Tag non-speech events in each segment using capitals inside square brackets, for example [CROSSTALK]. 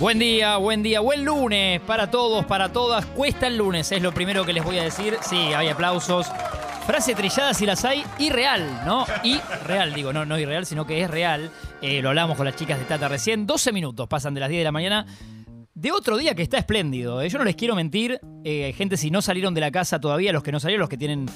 Buen día, buen día, buen lunes para todos, para todas. Cuesta el lunes, es lo primero que les voy a decir. Sí, hay aplausos. Frase trillada si las hay, irreal, ¿no? Y real, digo, no, no irreal, sino que es real. Eh, lo hablamos con las chicas de Tata recién. 12 minutos pasan de las 10 de la mañana. De otro día que está espléndido. ¿eh? Yo no les quiero mentir, eh, gente, si no salieron de la casa todavía, los que no salieron, los que tienen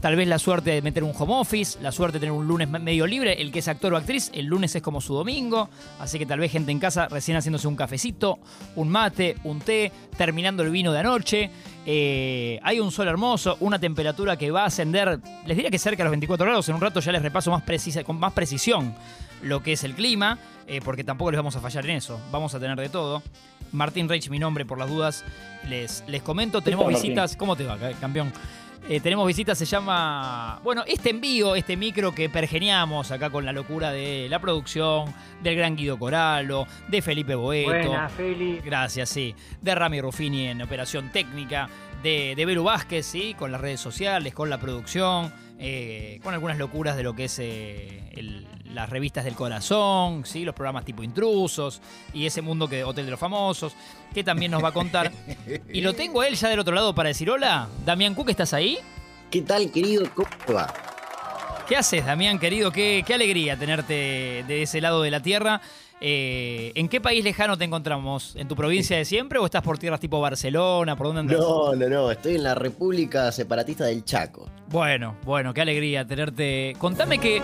tal vez la suerte de meter un home office, la suerte de tener un lunes medio libre, el que es actor o actriz, el lunes es como su domingo, así que tal vez gente en casa recién haciéndose un cafecito, un mate, un té, terminando el vino de anoche. Eh, hay un sol hermoso, una temperatura que va a ascender, les diría que cerca de los 24 grados, en un rato ya les repaso más precisa, con más precisión lo que es el clima, eh, porque tampoco les vamos a fallar en eso, vamos a tener de todo. Martín Reich, mi nombre por las dudas, les, les comento, tenemos visitas, ¿cómo te va, campeón? Eh, tenemos visitas, se llama. Bueno, este envío, este micro que pergeniamos acá con la locura de la producción, del gran Guido Coralo, de Felipe Boeto. Buena, Feli. Gracias, sí. De Rami Ruffini en operación técnica, de, de Vázquez, sí, con las redes sociales, con la producción, eh, con algunas locuras de lo que es eh, el, las revistas del corazón, ¿sí? los programas tipo intrusos y ese mundo que Hotel de los Famosos, que también nos va a contar. [LAUGHS] y lo tengo él ya del otro lado para decir hola. Damián Cook, ¿estás ahí? ¿Qué tal, querido? ¿Cómo va? ¿Qué haces, Damián, querido? Qué, qué alegría tenerte de ese lado de la tierra. Eh, ¿En qué país lejano te encontramos? ¿En tu provincia de siempre o estás por tierras tipo Barcelona? ¿Por dónde andas? No, no, no. Estoy en la República Separatista del Chaco. Bueno, bueno, qué alegría tenerte. Contame que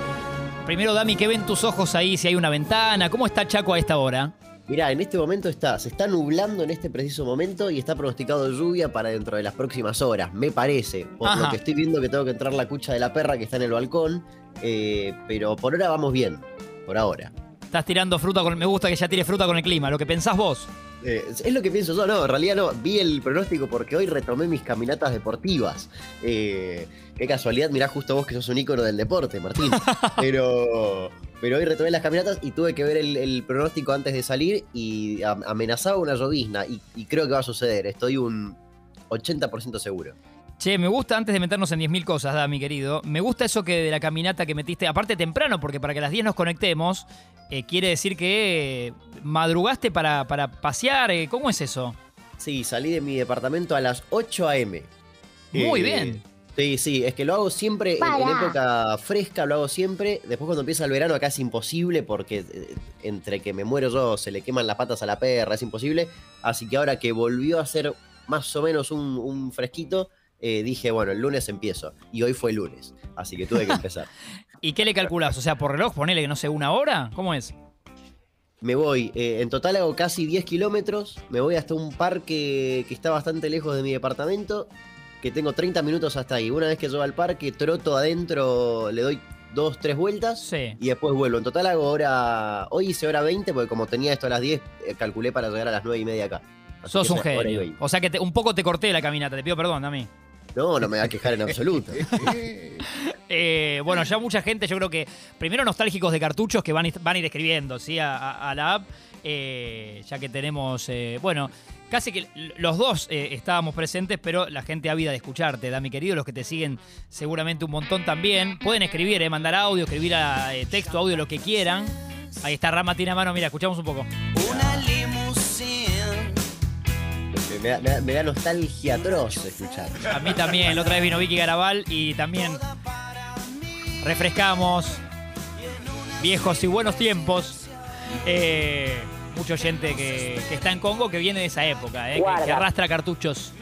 Primero, Dami, ¿qué ven tus ojos ahí? Si hay una ventana, ¿cómo está Chaco a esta hora? Mirá, en este momento está, se está nublando en este preciso momento y está pronosticado lluvia para dentro de las próximas horas, me parece. Por lo que estoy viendo que tengo que entrar la cucha de la perra que está en el balcón. Eh, pero por ahora vamos bien, por ahora. Estás tirando fruta con. Me gusta que ya tire fruta con el clima, lo que pensás vos. Eh, es lo que pienso yo, no, en realidad no. Vi el pronóstico porque hoy retomé mis caminatas deportivas. Eh, qué casualidad, mirá justo vos que sos un ícono del deporte, Martín. [LAUGHS] Pero, pero hoy retomé las caminatas y tuve que ver el, pronóstico antes de salir y amenazaba una llovizna y, y creo que va a suceder. Estoy un 80% seguro. Che, me gusta, antes de meternos en 10.000 cosas, da, mi querido, me gusta eso que de la caminata que metiste, aparte temprano, porque para que a las 10 nos conectemos, eh, quiere decir que eh, madrugaste para, para pasear, eh, ¿cómo es eso? Sí, salí de mi departamento a las 8 a.m. Muy bien. Sí, sí, es que lo hago siempre en, época fresca, lo hago siempre. Después cuando empieza el verano acá es imposible porque entre que me muero yo, se le queman las patas a la perra, es imposible. Así que ahora que volvió a ser más o menos un, un fresquito, eh, dije, bueno, el lunes empiezo. Y hoy fue lunes, así que tuve que empezar. [LAUGHS] ¿Y qué le calculás? O sea, por reloj, ponele que no sé, una hora. ¿Cómo es? Me voy, eh, en total hago casi 10 kilómetros. Me voy hasta un parque que está bastante lejos de mi departamento, que tengo 30 minutos hasta ahí. Una vez que llego al parque, troto adentro, le doy dos, tres vueltas y después vuelvo. En total hago hora. Hoy hice hora 20, porque como tenía esto a las 10, eh, calculé para llegar a las 9 y media acá. Sos un genio. O sea que un poco te corté la caminata, te pido perdón a mí. No, no me va a quejar en absoluto. [LAUGHS] Eh, bueno, ya mucha gente, yo creo que primero nostálgicos de cartuchos que van, van a ir escribiendo ¿sí? a, la app, eh, ya que tenemos, eh, bueno, casi que los dos estábamos presentes, pero la gente ávida de escucharte, da mi querido, los que te siguen seguramente un montón también. Pueden escribir, mandar audio, escribir a, texto, audio, lo que quieran. Ahí está Rama, tiene mano, mira, escuchamos un poco. Una me da, nostalgia atroz escuchar. A mí también, la otra vez vino Vicky Garabal y también refrescamos viejos y buenos tiempos. Eh, mucha gente que, está en Congo que viene de esa época, eh, que arrastra cartuchos.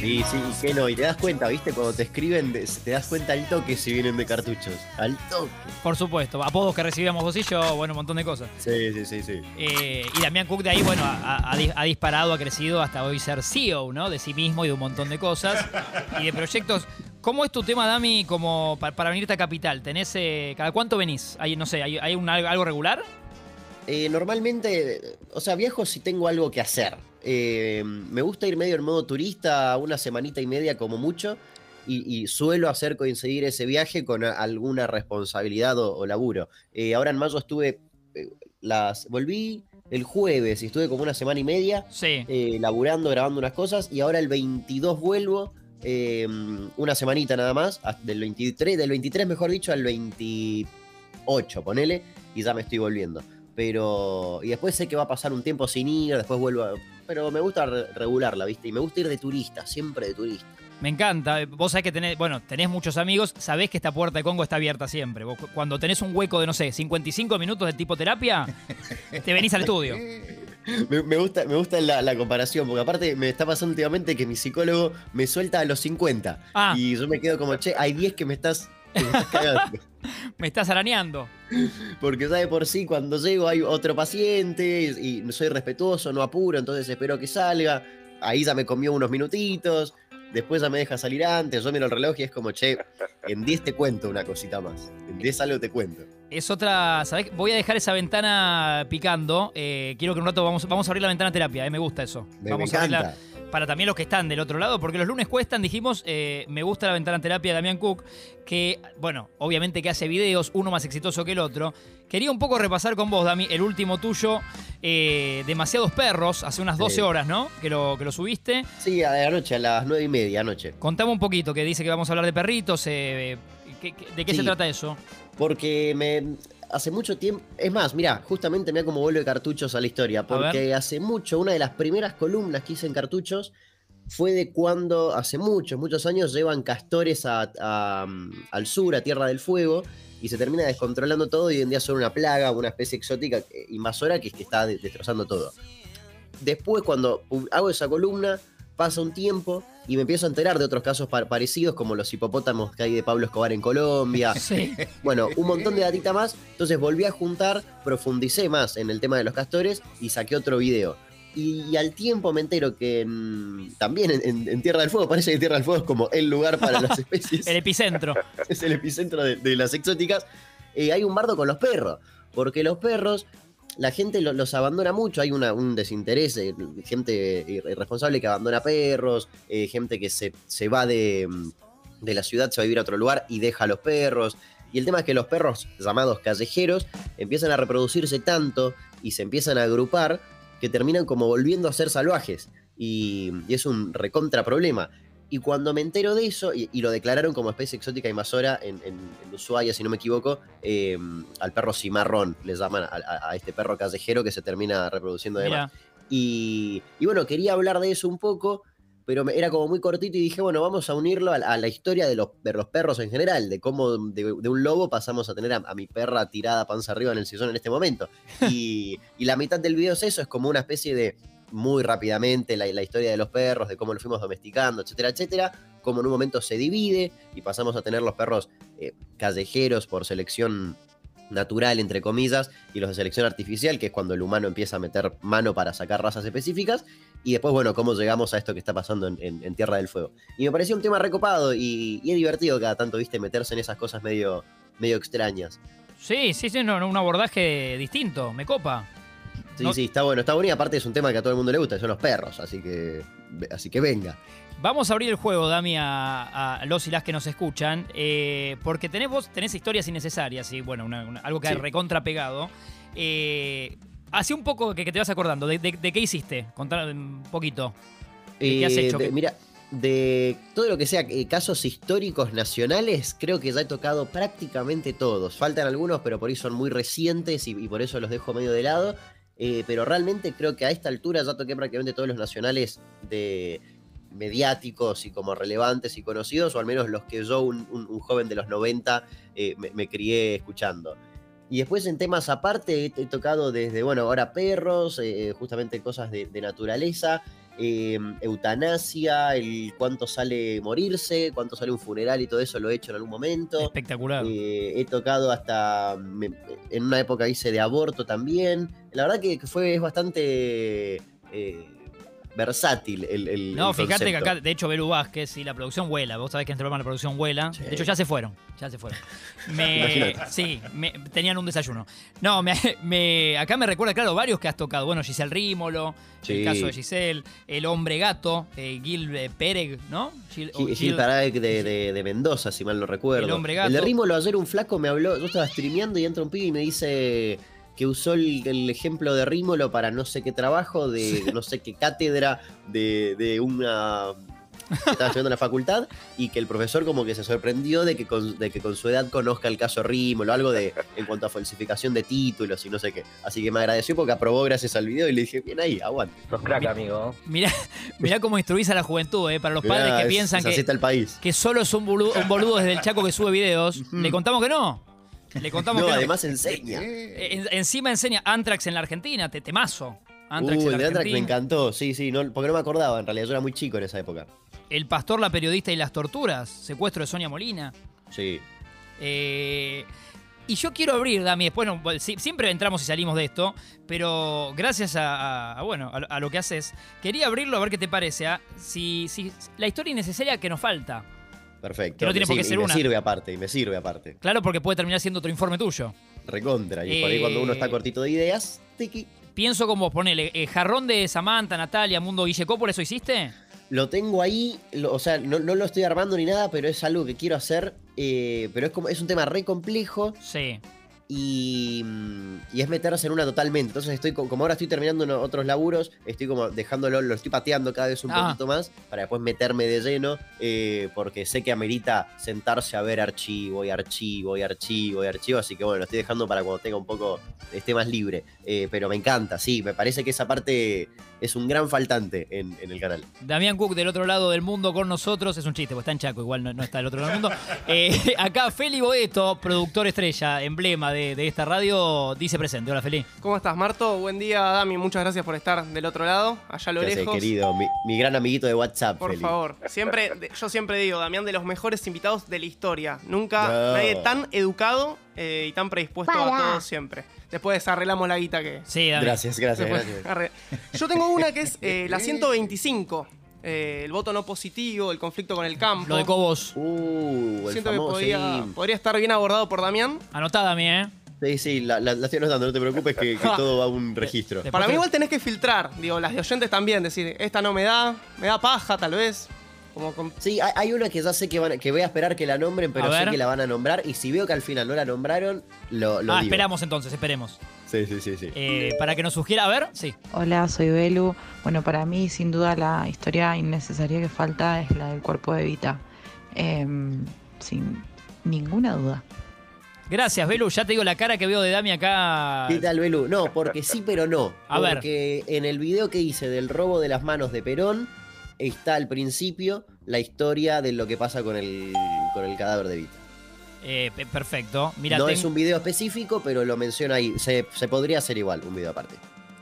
Sí, sí, y que no, y te das cuenta, ¿viste? Cuando te escriben, te das cuenta al toque si vienen de cartuchos. Al toque. Por supuesto, apodos que recibíamos vos y yo, bueno, un montón de cosas. Sí, sí, sí, sí. Eh, y Damián Cook de ahí, bueno, ha, disparado, ha crecido hasta hoy ser CEO, ¿no? De sí mismo y de un montón de cosas. y de proyectos. ¿Cómo es tu tema, Dami, como para, venirte a Capital? ¿Tenés, eh, ¿Cada cuánto venís? ¿Hay, no sé, hay, algo regular? Eh, normalmente, o sea, viajo si tengo algo que hacer. Eh, me gusta ir medio en modo turista, una semanita y media como mucho, y, suelo hacer coincidir ese viaje con alguna responsabilidad o, laburo. Eh, ahora en mayo estuve, las volví el jueves y estuve como una semana y media laburando, grabando unas cosas, y ahora el 22 vuelvo. una semanita nada más, del 23, del 23 mejor dicho al 28, ponele, y ya me estoy volviendo. Pero. Y después sé que va a pasar un tiempo sin ir, después vuelvo a. Pero me gusta re- regularla, ¿viste? Y me gusta ir de turista, siempre de turista. Me encanta. Vos sabés que tenés, bueno, tenés muchos amigos, sabés que esta puerta de Congo está abierta siempre. Vos cu- cuando tenés un hueco de, no sé, 55 minutos de tipo terapia, [LAUGHS] te venís al estudio. [LAUGHS] Me, me gusta, me gusta la, la comparación, porque aparte me está pasando últimamente que mi psicólogo me suelta a los 50. Ah. Y yo me quedo como, che, hay 10 que me estás, estás cagando. [LAUGHS] Me estás arañando. Porque ya de por sí, cuando llego hay otro paciente y, soy respetuoso, no apuro, entonces espero que salga. Ahí ya me comió unos minutitos, después ya me deja salir antes. Yo miro el reloj y es como, che, en 10 te cuento una cosita más. En 10 algo te cuento. Es otra, ¿sabés? Voy a dejar esa ventana picando. Eh, quiero que en un rato vamos, vamos a abrir la ventana terapia, eh, me gusta eso. Me, me vamos a abrirla. Para también los que están del otro lado, porque los lunes cuestan, dijimos, eh, me gusta la ventana terapia de Damián Cook, que, bueno, obviamente que hace videos, uno más exitoso que el otro. Quería un poco repasar con vos, Dami, el último tuyo, eh, Demasiados Perros, hace unas 12 Sí. horas, ¿no? Que lo, que lo subiste. Sí, a- anoche, a las 9 y media, anoche. Contame un poquito, que dice que vamos a hablar de perritos, eh, ¿qué- qué- ¿de qué se trata eso? Porque me. Hace mucho tiempo. Es más, mira, justamente mira cómo vuelve cartuchos a la historia. Porque hace mucho, una de las primeras columnas que hice en cartuchos fue de cuando, hace muchos, muchos años, llevan castores a- a, al sur, a Tierra del Fuego, y se termina descontrolando todo. Y hoy en día son una plaga, una especie exótica eh, invasora que, que está de- destrozando todo. Después, cuando hago esa columna, pasa un tiempo y me empiezo a enterar de otros casos pa- parecidos, como los hipopótamos que hay de Pablo Escobar en Colombia. [LAUGHS] Sí. Bueno, un montón de datita más. Entonces volví a juntar, profundicé más en el tema de los castores y saqué otro video. Y, al tiempo me entero que en- también en, en- en Tierra del Fuego, parece que Tierra del Fuego es como el lugar para las [LAUGHS] especies, El epicentro. [LAUGHS] es el epicentro de, de las exóticas. eh, hay un bardo con los perros, porque los perros, la gente lo- los abandona mucho, hay una- un desinterés, eh, gente ir- irresponsable que abandona perros, eh, gente que se, se va de, de la ciudad, se va a vivir a otro lugar y deja a los perros. Y el tema es que los perros llamados callejeros empiezan a reproducirse tanto y se empiezan a agrupar que terminan como volviendo a ser salvajes. Y, y es un recontra problema. Y cuando me entero de eso, y, y lo declararon como especie exótica invasora en, en, en Ushuaia, si no me equivoco, eh, al perro cimarrón, le llaman a, a- a este perro callejero que se termina reproduciendo de más. Mira, Y, y bueno, quería hablar de eso un poco, pero me- era como muy cortito y dije, bueno, vamos a unirlo a, la- a la historia de los, de los perros en general, de cómo de, de un lobo pasamos a tener a, a mi perra tirada panza arriba en el sillón en este momento. [LAUGHS] Y, y la mitad del video es eso, es como una especie de, muy rápidamente, la, historia de los perros, de cómo los fuimos domesticando, etcétera, etcétera, cómo en un momento se divide y pasamos a tener los perros eh, callejeros por selección natural, entre comillas, y los de selección artificial, que es cuando el humano empieza a meter mano para sacar razas específicas, y después, bueno, cómo llegamos a esto que está pasando en, en- Tierra del Fuego. Y me pareció un tema recopado y, es divertido cada tanto, viste, meterse en esas cosas medio, medio extrañas. sí, sí, sí, no, no, un abordaje distinto, me copa. Sí, No- sí, está bueno, está bueno y aparte es un tema que a todo el mundo le gusta, son los perros, así que, así que venga. Vamos a abrir el juego, Dami, a, a los y las que nos escuchan, eh, porque tenés vos tenés historias innecesarias, y bueno, una- una- algo que Sí. hay recontra pegado. Eh, hace un poco que, que te vas acordando, de, de- de qué hiciste? Contar un poquito. ¿Qué- qué has Eh, hecho? de- ¿Qué- mira, de todo lo que sea eh, casos históricos nacionales, creo que ya he tocado prácticamente todos. Faltan algunos, pero por ahí son muy recientes y, y por eso los dejo medio de lado. Eh, pero realmente creo que a esta altura ya toqué prácticamente todos los nacionales de mediáticos y como relevantes y conocidos, o al menos los que yo, un, joven de los 90, eh, me, crié escuchando. Y después en temas aparte he, tocado desde, bueno, ahora perros, eh, justamente cosas de naturaleza, eh, eutanasia, el cuánto sale morirse, cuánto sale un funeral y todo eso lo he hecho en algún momento. Espectacular. Eh, he tocado hasta, me- en una época hice de aborto también. La verdad que que fue es bastante eh, versátil el, el no, el fíjate que acá, de hecho, Belu Vázquez y la producción vuela. Vos sabés que en este programa la producción vuela. Sí. De hecho, ya se fueron. Ya se fueron. [LAUGHS] Me, sí, me- tenían un desayuno. No, me, me- acá me recuerda, claro, varios que has tocado. Bueno, Giselle Rímolo, el Sí. caso de Giselle, el hombre gato, eh, Gil eh, Pérez, ¿no? Gil, o Gil, Gil- Gil Paraek de, de- de Mendoza, si mal no recuerdo. El hombre gato. de Rímolo, ayer un flaco me habló, yo estaba streameando y entra un pibe y me dice que usó el, el ejemplo de Rímolo para no sé qué trabajo, de no sé qué cátedra, de, de una estaba estudiando en la facultad y que el profesor como que se sorprendió de que con, de que con su edad conozca el caso Rímel o algo de en cuanto a falsificación de títulos y no sé qué. Así que me agradeció porque aprobó gracias al video y le dije, bien ahí, aguante. Sos crack, amigo. Mirá, mirá cómo instruís a la juventud, ¿eh? Para los padres Mirá, que es- piensan es así que, está el país. que solo es un boludo, un boludo desde el Chaco que sube videos. Le contamos que no. Le contamos No, que no. además enseña. Eh, en- encima enseña Antrax en la Argentina, te temazo. Antrax en el la de Antrax me encantó, sí, sí, no, porque no me acordaba, en realidad yo era muy chico en esa época. El pastor, la periodista y las torturas. Secuestro de Sonia Molina. Sí. Eh, y yo quiero abrir, Dami, después no- siempre entramos y salimos de esto, pero gracias a, a- a, bueno, a lo que haces, quería abrirlo a ver qué te parece. ¿ah? Si, si la historia innecesaria que nos falta. Perfecto. Que no tiene por qué y ser me una. sirve aparte, y me sirve aparte. Claro, porque puede terminar siendo otro informe tuyo. Recontra. Y por ahí cuando uno está Eh, cortito de ideas, tiki. Pienso como ponele, eh, jarrón de Samantha, Natalia, Mundo Guille Coppola, ¿eso hiciste? Lo tengo ahí, lo- o sea, no, no lo estoy armando ni nada, pero es algo que quiero hacer. eh, pero es como es un tema re complejo Sí. Y, mm, y es meterse en una totalmente. Entonces estoy co- como ahora estoy terminando otros laburos, estoy como dejándolo, lo estoy pateando cada vez un Ah. poquito más para después meterme de lleno, eh, porque sé que amerita sentarse a ver archivo y archivo y archivo y archivo, así que bueno, lo estoy dejando para cuando tenga un poco, esté más libre. Eh, pero me encanta, sí, me parece que esa parte es un gran faltante en, en el canal. Damián Cook del otro lado del mundo con nosotros. Es un chiste, pues está en Chaco, igual no, no está del otro lado del mundo. [LAUGHS] Eh, acá Feli Boeto, productor estrella, emblema de, de esta radio, dice presente. Hola, Feli. ¿Cómo estás, Marto? Buen día, Dami. Muchas gracias por estar del otro lado, allá a lo ¿Qué haces, lejos. querido? Mi, mi gran amiguito de WhatsApp, Por Feli. favor, siempre, yo siempre digo, Damián, de los mejores invitados de la historia. Nunca No. nadie tan educado eh, y tan predispuesto a todo siempre. Después desarreglamos la guita que. Sí, Damián. Gracias, gracias, después- gracias. arre- Yo tengo una que es eh, la 125. Eh, el voto no positivo, el conflicto con el campo. Lo de Cobos. Uh, el Siento que famoso, podría, sí. podría estar bien abordado por Damián. Anotá, Damián, ¿eh? Sí, sí, la, la- la estoy anotando, no te preocupes que, que [LAUGHS] todo va a un registro. Después Para te- mí igual tenés que filtrar, digo, las de oyentes también, decir, esta no me da, me da paja tal vez. Como con- Sí, hay, hay una que ya sé que, van, a- que voy a esperar que la nombren, pero A sé ver. que la van a nombrar. Y si veo que al final no la nombraron, lo, lo Ah, digo. esperamos entonces, esperemos. Sí, sí, sí, sí. Eh, para que nos sugiera, a ver, sí. Hola, soy Belu. Bueno, para mí, sin duda, la historia innecesaria que falta es la del cuerpo de Vita. Em, sin ninguna duda. Gracias, Belu. Ya te digo la cara que veo de Dami acá. ¿Qué tal, Belu? No, porque sí, pero no. A ver. porque en el video que hice del robo de las manos de Perón, está al principio la historia de lo que pasa con el, con el cadáver de Vita. Eh, pe- perfecto. Mira, no ten- es un video específico, pero lo menciona ahí. Se, se podría hacer igual, un video aparte.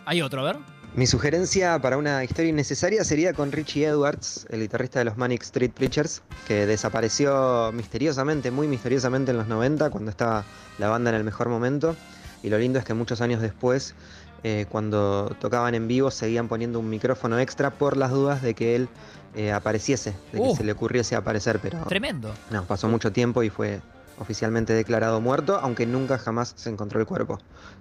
hay otro, a ver. Mi sugerencia para una historia innecesaria sería con Richie Edwards, el guitarrista de los Manic Street Preachers, que desapareció misteriosamente, muy misteriosamente en los 90, cuando estaba la banda en el mejor momento. Y lo lindo es que muchos años después, eh, cuando tocaban en vivo, seguían poniendo un micrófono extra por las dudas de que él eh, apareciese, de que Uh. se le ocurriese aparecer, pero Tremendo. no, pasó mucho tiempo y fue oficialmente declarado muerto, aunque nunca jamás se encontró el cuerpo.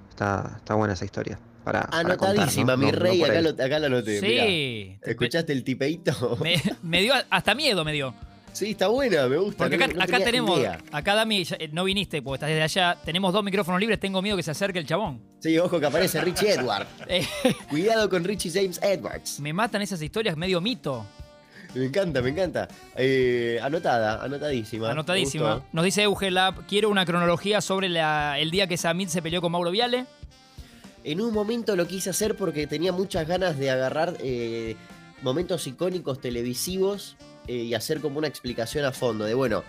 Está, está buena esa historia. Para, para contar, Anotadísima, ¿no? mi No- no rey, acá, lo, acá lo anoté. Sí. Te- ¿Escuchaste el tipeito? Me, me dio hasta miedo, me dio. Sí, está buena, me gusta. Porque acá, no acá tenemos, idea. acá Dami, ya- eh, no viniste porque estás desde allá, tenemos dos micrófonos libres, tengo miedo que se acerque el chabón. Sí, ojo que aparece Richie Edwards. [LAUGHS] Eh, Cuidado con Richie James Edwards. me matan esas historias medio mito, Me encanta, me encanta. Eh, anotada, anotadísima. Anotadísima. Nos dice Eugelab, quiero una cronología sobre la- el día que Samit se peleó con Mauro Viale. En un momento lo quise hacer porque tenía muchas ganas de agarrar eh, momentos icónicos televisivos eh, y hacer como una explicación a fondo de, bueno,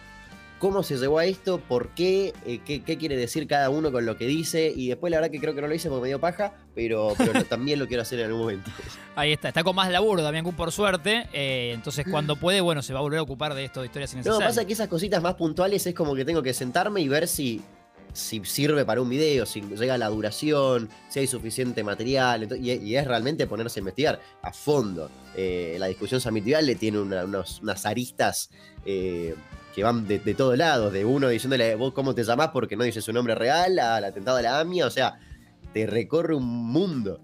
cómo se llegó a esto, por qué, eh, qué, qué quiere decir cada uno con lo que dice. Y después la verdad que creo que no lo hice porque me dio paja, pero, [LAUGHS] también lo quiero hacer en algún momento. Ahí está, está con más laburo Damián Cook por suerte. eh, entonces cuando puede, bueno, se va a volver a ocupar de esto de historias No, innecesarias. pasa que esas cositas más puntuales es como que tengo que sentarme y ver si, si sirve para un video, si llega la duración, si hay suficiente material. y, y es realmente ponerse a investigar a fondo. Eh, la discusión samitival le tiene una- unos- unas aristas eh, que van de, de todos lados, de uno diciéndole vos cómo te llamás porque no dice su nombre real, al atentado a la AMIA, o sea, te recorre un mundo.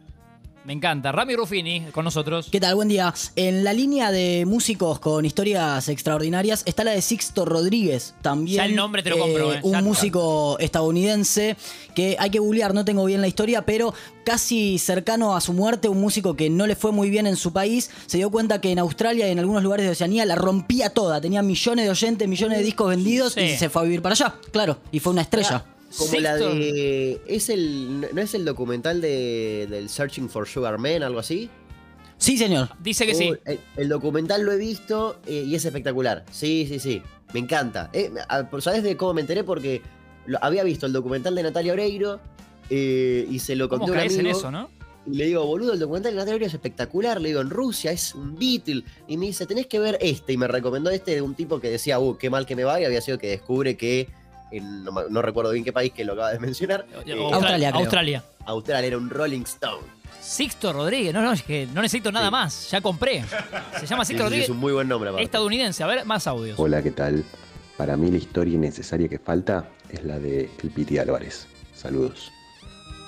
Me encanta. Rami Ruffini con nosotros. ¿Qué tal? Buen día. En la línea de músicos con historias extraordinarias está la de Sixto Rodríguez, también. Ya el nombre te lo compro, eh, Un ya- músico estadounidense que hay que googlear, no tengo bien la historia, pero casi cercano a su muerte, un músico que no le fue muy bien en su país, se dio cuenta que en Australia y en algunos lugares de Oceanía la rompía toda, tenía millones de oyentes, millones de discos vendidos Sí. y se fue a vivir para allá, claro, y fue una estrella. Como la de. ¿Es el. ¿No es el documental de, del Searching for Sugar Man, algo así? Sí, señor. Dice que sí. Oh, el, el documental lo he visto eh, y es espectacular. Sí, sí, sí. Me encanta. Eh, a- ¿Sabes de cómo me enteré? Porque lo- había visto el documental de Natalia Oreiro eh, y se lo ¿Cómo conté a un caes en eso, no? Y le digo, boludo, el documental de Natalia Oreiro es espectacular. Le digo, en Rusia es un Beatle. Y me dice, tenés que ver este. Y me recomendó este de un tipo que decía, uh, qué mal que me va. Y había sido que descubre que. En, no, recuerdo bien qué país que lo acaba de [LAUGHS] mencionar. eh, Austra- Australia, creo. Australia. Australia era un Rolling Stone. Sixto Rodríguez. No, no, es que no necesito nada Sí. más. Ya compré. Se llama Sixto sí, Rodríguez. es un muy buen nombre. aparte. Estadounidense. A ver, más audios. Hola, ¿qué tal? Para mí la historia innecesaria que falta es la de El Piti Álvarez. Saludos.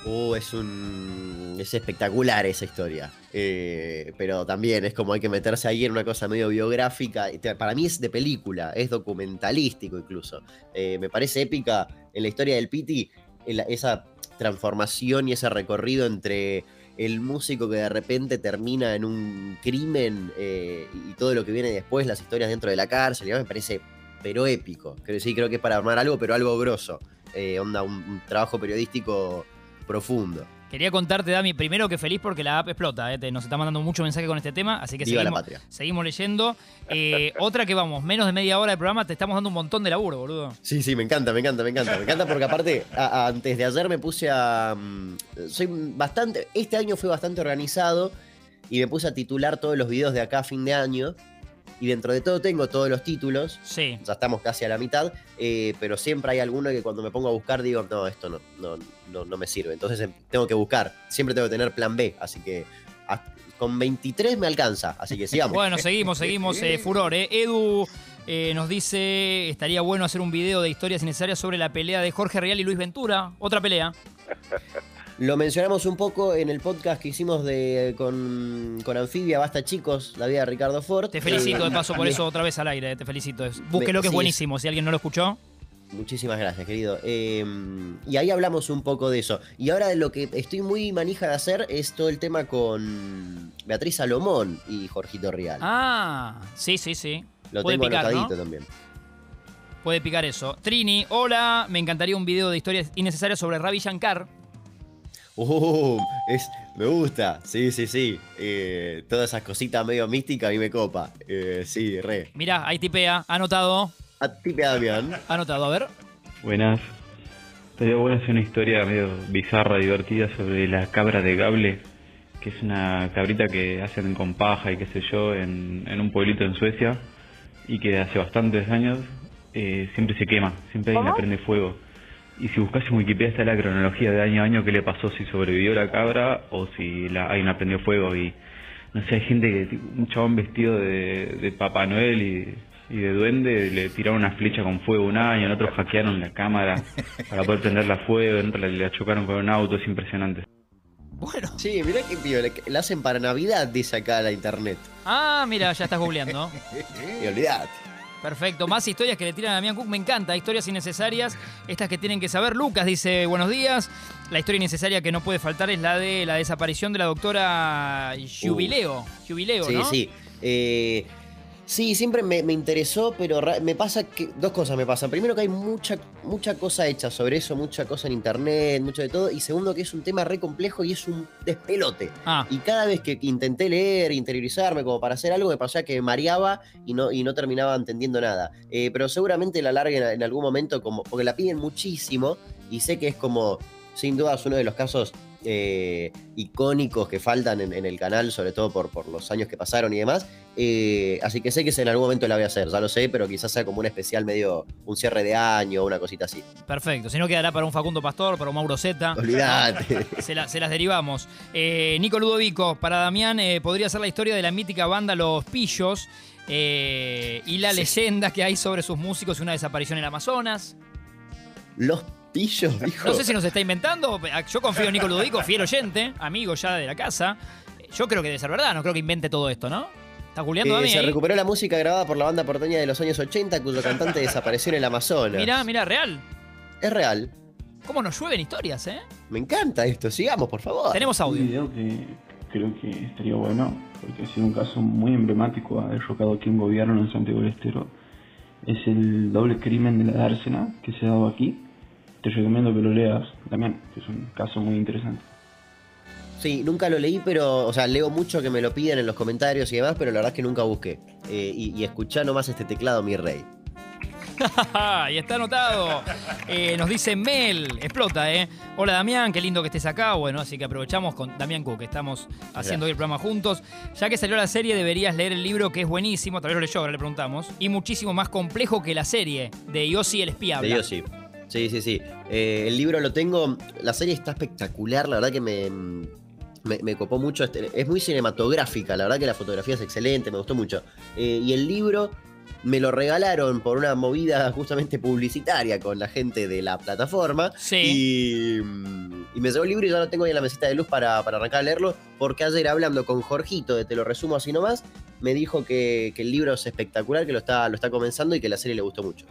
Uh, es un. Es espectacular esa historia. Eh, pero también es como hay que meterse ahí en una cosa medio biográfica. Para mí es de película, es documentalístico incluso. Eh, me parece épica en la historia del Piti esa transformación y ese recorrido entre el músico que de repente termina en un crimen eh, y todo lo que viene después, las historias dentro de la cárcel. y me parece, pero épico. Creo, sí, creo que es para armar algo, pero algo grosso. Eh, onda, un trabajo periodístico profundo. Quería contarte, Dami, primero que feliz porque la app explota. ¿eh? Te- Nos está mandando mucho mensaje con este tema, así que Viva seguimos, seguimos leyendo. [LAUGHS] Eh, otra que vamos, menos de media hora de programa, te estamos dando un montón de laburo, boludo. Sí, sí, me encanta, me encanta, me encanta. Me encanta porque aparte, a- a- antes de ayer me puse a... mm, Soy bastante... Este año fue bastante organizado y me puse a titular todos los videos de acá a fin de año. Y dentro de todo tengo todos los títulos. Sí. Ya estamos casi a la mitad, eh, pero siempre hay alguno que cuando me pongo a buscar digo, no, esto no, no, no, no me sirve. Entonces em, tengo que buscar. Siempre tengo que tener plan B. Así que a- con 23 me alcanza. Así que sigamos. [LAUGHS] Bueno, seguimos, seguimos. eh, furor, ¿eh? Edu eh, nos dice, estaría bueno hacer un video de historias innecesarias sobre la pelea de Jorge Real y Luis Ventura. Otra pelea. Lo mencionamos un poco en el podcast que hicimos de con, con Anfibia, Basta Chicos, la vida de Ricardo Ford. Te felicito Eh, de paso por eso otra vez al aire, te felicito. Búsquelo que es sí, buenísimo, si alguien no lo escuchó. Muchísimas gracias, querido. Eh, y ahí hablamos un poco de eso. Y ahora lo que estoy muy manija de hacer es todo el tema con Beatriz Salomón y Jorgito Real. Ah, sí, sí, sí. lo Puede tengo picar, anotadito ¿no? también. Puede picar eso. Trini, hola, me encantaría un video de historias innecesarias sobre Ravi Shankar. Uh, es, me gusta. Sí, sí, sí. Eh, todas esas cositas medio místicas a mí me copa. Eh, sí, re. Mirá, ahí tipea, anotado, A ti, Damián. anotado, a ver. Buenas. Estaría bueno hacer una historia medio bizarra, divertida sobre la cabra de Gable, que es una cabrita que hacen con paja y qué sé yo en, en un pueblito en Suecia y que hace bastantes años eh, siempre se quema, siempre alguien prende fuego. Y si buscas en Wikipedia está la cronología de año a año qué le pasó, si sobrevivió la cabra o si la, alguien la prendió fuego. Y no sé, hay gente que, un chabón vestido de, de Papá Noel y, y de duende, le tiraron una flecha con fuego un año, en otros hackearon la cámara para poder prenderla a fuego, en otros la, la chocaron con un auto, es impresionante. Bueno. Sí, mirá que piola, que La hacen para Navidad, dice acá la internet. Ah, mira, ya estás googleando. [LAUGHS] Y olvidate. Perfecto, más historias que le tiran a Damián Cook, me encanta, historias innecesarias, estas que tienen que saber. Lucas dice, buenos días, la historia innecesaria que no puede faltar es la de la desaparición de la doctora Jubileo. Jubileo. Sí, ¿no? sí. Eh, sí, siempre me, me interesó, pero me pasa que. Dos cosas me pasan. Primero, que hay mucha, mucha cosa hecha sobre eso, mucha cosa en internet, mucho de todo. Y segundo, que es un tema re complejo y es un despelote. Ah, Y cada vez que intenté leer, interiorizarme como para hacer algo, me pasaba que me mareaba y no, y no terminaba entendiendo nada. Eh, pero seguramente la larguen en algún momento, como, porque la piden muchísimo y sé que es como, sin duda, es uno de los casos eh, icónicos que faltan en, en el canal, sobre todo por, por los años que pasaron y demás. Eh, así que sé que en algún momento la voy a hacer, ya lo sé, pero quizás sea como un especial medio, un cierre de año o una cosita así. perfecto. Si no quedará para un Facundo Pastor, para un Mauro Zeta. Olvídate. [LAUGHS] Se, la- se las derivamos. Eh, Nico Ludovico, para Damián, eh, podría ser la historia de la mítica banda Los Pillos y la Sí. leyenda que hay sobre sus músicos y una desaparición en Amazonas. Los pillos, dijo. No sé si nos está inventando. Yo confío en Nico Ludovico, fiel oyente, amigo ya de la casa. Yo creo que debe ser verdad, no creo que invente todo esto, ¿no? ¿Está juliando Eh, a mí? se ahí? recuperó la música grabada por la banda porteña de los años 80, cuyo cantante desapareció en el Amazonas. Mirá, mirá, real. Es real. ¿Cómo nos llueven historias, eh? Me encanta esto. Sigamos, por favor. Tenemos Un audio. video que creo que estaría bueno, porque ha sido un caso muy emblemático ha derrocado aquí un gobierno en Santiago del Estero. Es el doble crimen de la dársena que se ha dado aquí. Te recomiendo que lo leas también, que es un caso muy interesante. Sí, nunca lo leí, pero, o sea, leo mucho que me lo piden en los comentarios y demás, pero la verdad es que nunca busqué. Eh, y, y escuchá nomás este teclado, mi rey. [LAUGHS] y está anotado. Eh, nos dice Mel, explota, ¿eh? Hola Damián, qué lindo que estés acá. Bueno, así que aprovechamos con Damián Cook, que estamos haciendo hoy el programa juntos. Ya que salió la serie, deberías leer el libro que es buenísimo. Tal vez lo leyó, ahora le preguntamos. Y muchísimo más complejo que la serie de Yossi el espía. De habla. Sí. Sí, sí. Eh, el libro lo tengo. La serie está espectacular, la verdad que me, me, me copó mucho. Este- Es muy cinematográfica, la verdad que la fotografía es excelente, me gustó mucho. Eh, y el libro me lo regalaron por una movida justamente publicitaria con la gente de la plataforma. Sí. Y, y me llevó el libro y ya lo tengo ahí en la mesita de luz para, para arrancar a leerlo. Porque ayer hablando con Jorgito, de Te lo resumo así nomás, me dijo que, que el libro es espectacular, que lo está, lo está comenzando y que la serie le gustó mucho.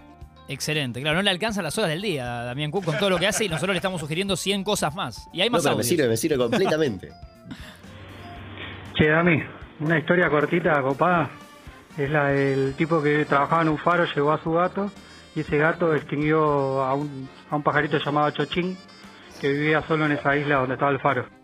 Excelente, claro, no le alcanzan las horas del día a Damián Cook con todo lo que hace y nosotros le estamos sugiriendo 100 cosas más. Y hay No, más pero me sirve, me sirve completamente. [LAUGHS] Che, Dami, una historia cortita, copada. Es la del tipo que trabajaba en un faro, llegó a su gato y ese gato extinguió a un, a un pajarito llamado Chochín que vivía solo en esa isla donde estaba el faro.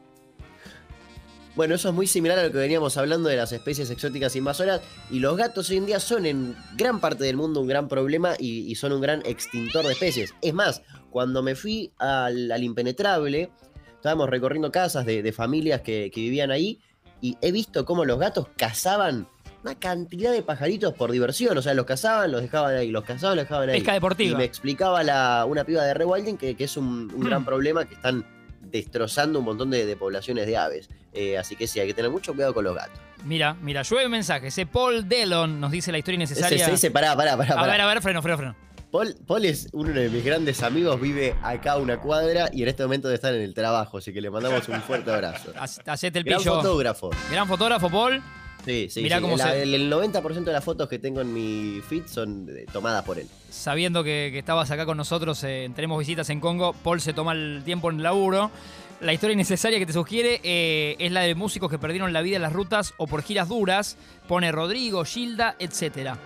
Bueno, eso es muy similar a lo que veníamos hablando de las especies exóticas invasoras. Y los gatos hoy en día son en gran parte del mundo un gran problema y, y son un gran extintor de especies. Es más, cuando me fui al, al impenetrable, estábamos recorriendo casas de, de familias que, que vivían ahí y he visto cómo los gatos cazaban una cantidad de pajaritos por diversión. O sea, los cazaban, los dejaban ahí, los cazaban, los dejaban ahí. Pesca deportiva. Y me explicaba la, una piba de Rewilding que, que es un, un Hmm. gran problema que están destrozando un montón de, de poblaciones de aves. Eh, así que sí, hay que tener mucho cuidado con los gatos. Mira, mira, llueve mensajes. Paul Dellon nos dice la historia Ese, innecesaria. ese, ese, pará, pará, pará. a pará. ver, a ver, freno, freno, freno. Paul, Paul es uno de mis grandes amigos, vive acá a una cuadra y en este momento debe estar en el trabajo, así que le mandamos un fuerte abrazo. Hacete el Gran pillo. fotógrafo. Gran fotógrafo, Paul. Sí, sí, Mirá sí. cómo La- se- el, el 90% de las fotos que tengo en mi feed son eh, tomadas por él. Sabiendo que, que estabas acá con nosotros, eh, tenemos visitas en Congo. Paul se toma el tiempo en el laburo. La historia innecesaria que te sugiere eh, es la de músicos que perdieron la vida en las rutas o por giras duras. Pone Rodrigo, Gilda, etcétera.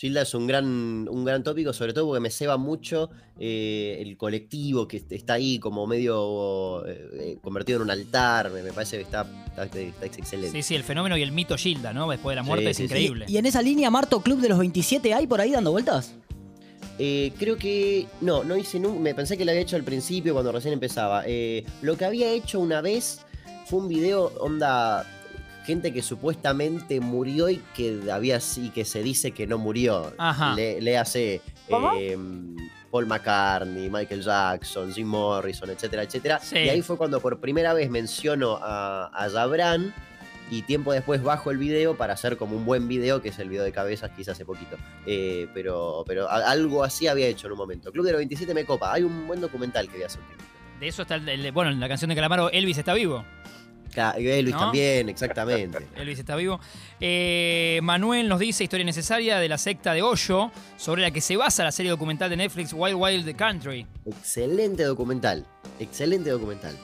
Gilda es un gran, un gran tópico, sobre todo porque me ceba mucho eh, el colectivo que está ahí como medio eh, eh, convertido en un altar. Me, me parece que está, está, está excelente. Sí, sí, el fenómeno y el mito Gilda, ¿no? Después de la muerte Sí, es sí, sí. increíble. ¿Y en esa línea, Marto, Club de los 27 hay por ahí dando vueltas? Eh, creo que. No, no hice nunca. Me pensé que lo había hecho al principio cuando recién empezaba. Eh, lo que había hecho una vez fue un video, onda. Gente que supuestamente murió y que había y que se dice que no murió. Ajá. Le, le hace eh, Paul McCartney, Michael Jackson, Jim Morrison, etcétera, etcétera. Sí. Y ahí fue cuando por primera vez menciono a, a Jabran y tiempo después bajo el video para hacer como un buen video, que es el video de cabezas que hice hace poquito. Eh, pero pero a- algo así había hecho en un momento. Club de los 27 me copa. Hay un buen documental que vi hace un tiempo. De eso está el, el- bueno, en la canción de Calamaro, Elvis está vivo. Luis ¿No? también, exactamente. [LAUGHS] Elvis está vivo. Eh, Manuel nos dice historia necesaria de la secta de Hoyo, sobre la que se basa la serie documental de Netflix Wild Wild Country. Excelente documental. Excelente documental.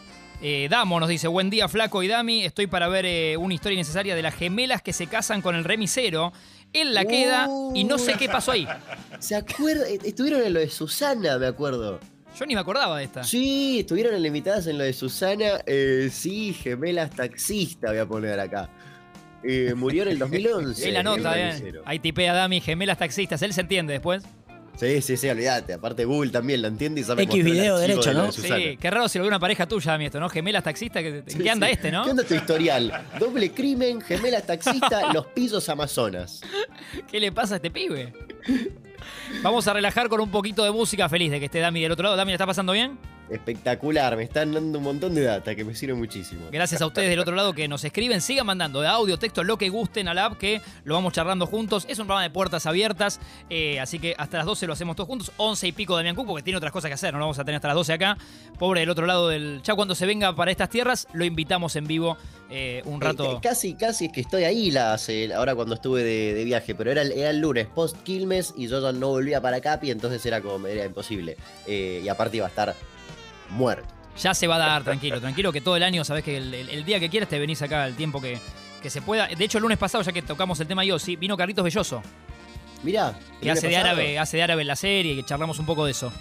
Eh, Damo nos dice, buen día Flaco y Dami, estoy para ver eh, una historia innecesaria de las gemelas que se casan con el remisero. Él la queda y no sé qué pasó ahí. [LAUGHS] ¿Se acuerda? Estuvieron en lo de Susana, me acuerdo. Yo ni me acordaba de esta. Sí, estuvieron en la invitadas en lo de Susana. Eh, sí, gemelas taxista, voy a poner acá. Eh, murió en el [LAUGHS] 2011. Él la nota, el eh. Ahí tipea Dami, gemelas taxistas, él se entiende después. Sí, sí, sí, olvídate. Aparte, Google también lo entiende y sabe X video derecho, de ¿no? de. Sí, qué raro si lo ve una pareja tuya, Dami, esto, ¿no? Gemelas taxistas, ¿en Sí, qué anda sí. este, no? ¿Qué onda tu historial? [LAUGHS] Doble crimen, gemelas taxista, [LAUGHS] los pisos amazonas. ¿Qué le pasa a este pibe? Vamos a relajar con un poquito de música feliz de que esté Dami del otro lado. Dami, ¿la está pasando bien? Espectacular, me están dando un montón de data que me sirve muchísimo. Gracias a ustedes del otro lado que nos escriben. Sigan mandando de audio, texto, lo que gusten a la app, que lo vamos charlando juntos. Es un programa de puertas abiertas, eh, así que hasta las 12 lo hacemos todos juntos. 11 y pico Damián Cook, porque tiene otras cosas que hacer. No lo vamos a tener hasta las 12 acá. Pobre del otro lado del. Ya cuando se venga para estas tierras, lo invitamos en vivo eh, un rato. Eh, casi, casi es que estoy ahí las, ahora cuando estuve de, de viaje, pero era, el- era el lunes post Quilmes y yo ya no volvía para Capi, entonces era como, era imposible. Y aparte iba a estar muerto. Ya se va a dar, tranquilo, tranquilo, que todo el año, sabes que el, el- el día que quieras te venís acá, el tiempo que, que se pueda. De hecho, el lunes pasado, ya que tocamos el tema yo, sí, vino Carlitos Belloso, Mirá, que hace de árabe, hace de árabe en la serie, que charlamos un poco de eso.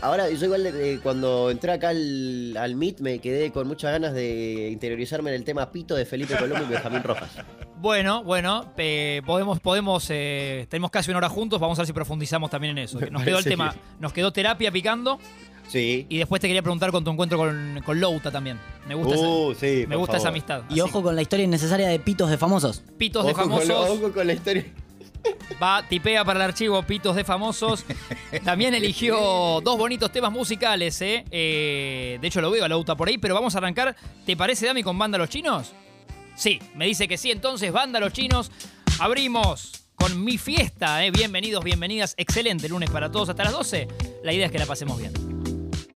Ahora, yo igual eh, cuando entré acá al, al Meet me quedé con muchas ganas de interiorizarme en el tema Pito de Felipe Colombo y Benjamín Rojas. Bueno, bueno, eh, podemos, podemos, eh, tenemos casi una hora juntos, vamos a ver si profundizamos también en eso. Nos [LAUGHS] quedó el tema, nos quedó terapia picando Sí. y después te quería preguntar con tu encuentro con, con Louta también. Me gusta, Uh, esa, sí, me por gusta esa favor. amistad. Y Así ojo con la historia innecesaria de pitos de famosos. Pitos de Ojo con, famosos. ojo con la historia. Va, tipea para el archivo Pitos de Famosos. También eligió dos bonitos temas musicales, ¿eh? Eh, de hecho, lo veo a la UTA por ahí, pero vamos a arrancar. ¿Te parece, Dami, con Banda Los Chinos? Sí, me dice que sí. Entonces, Banda Los Chinos, abrimos con mi fiesta, ¿eh? Bienvenidos, bienvenidas. Excelente lunes para todos hasta las 12. La idea es que la pasemos bien.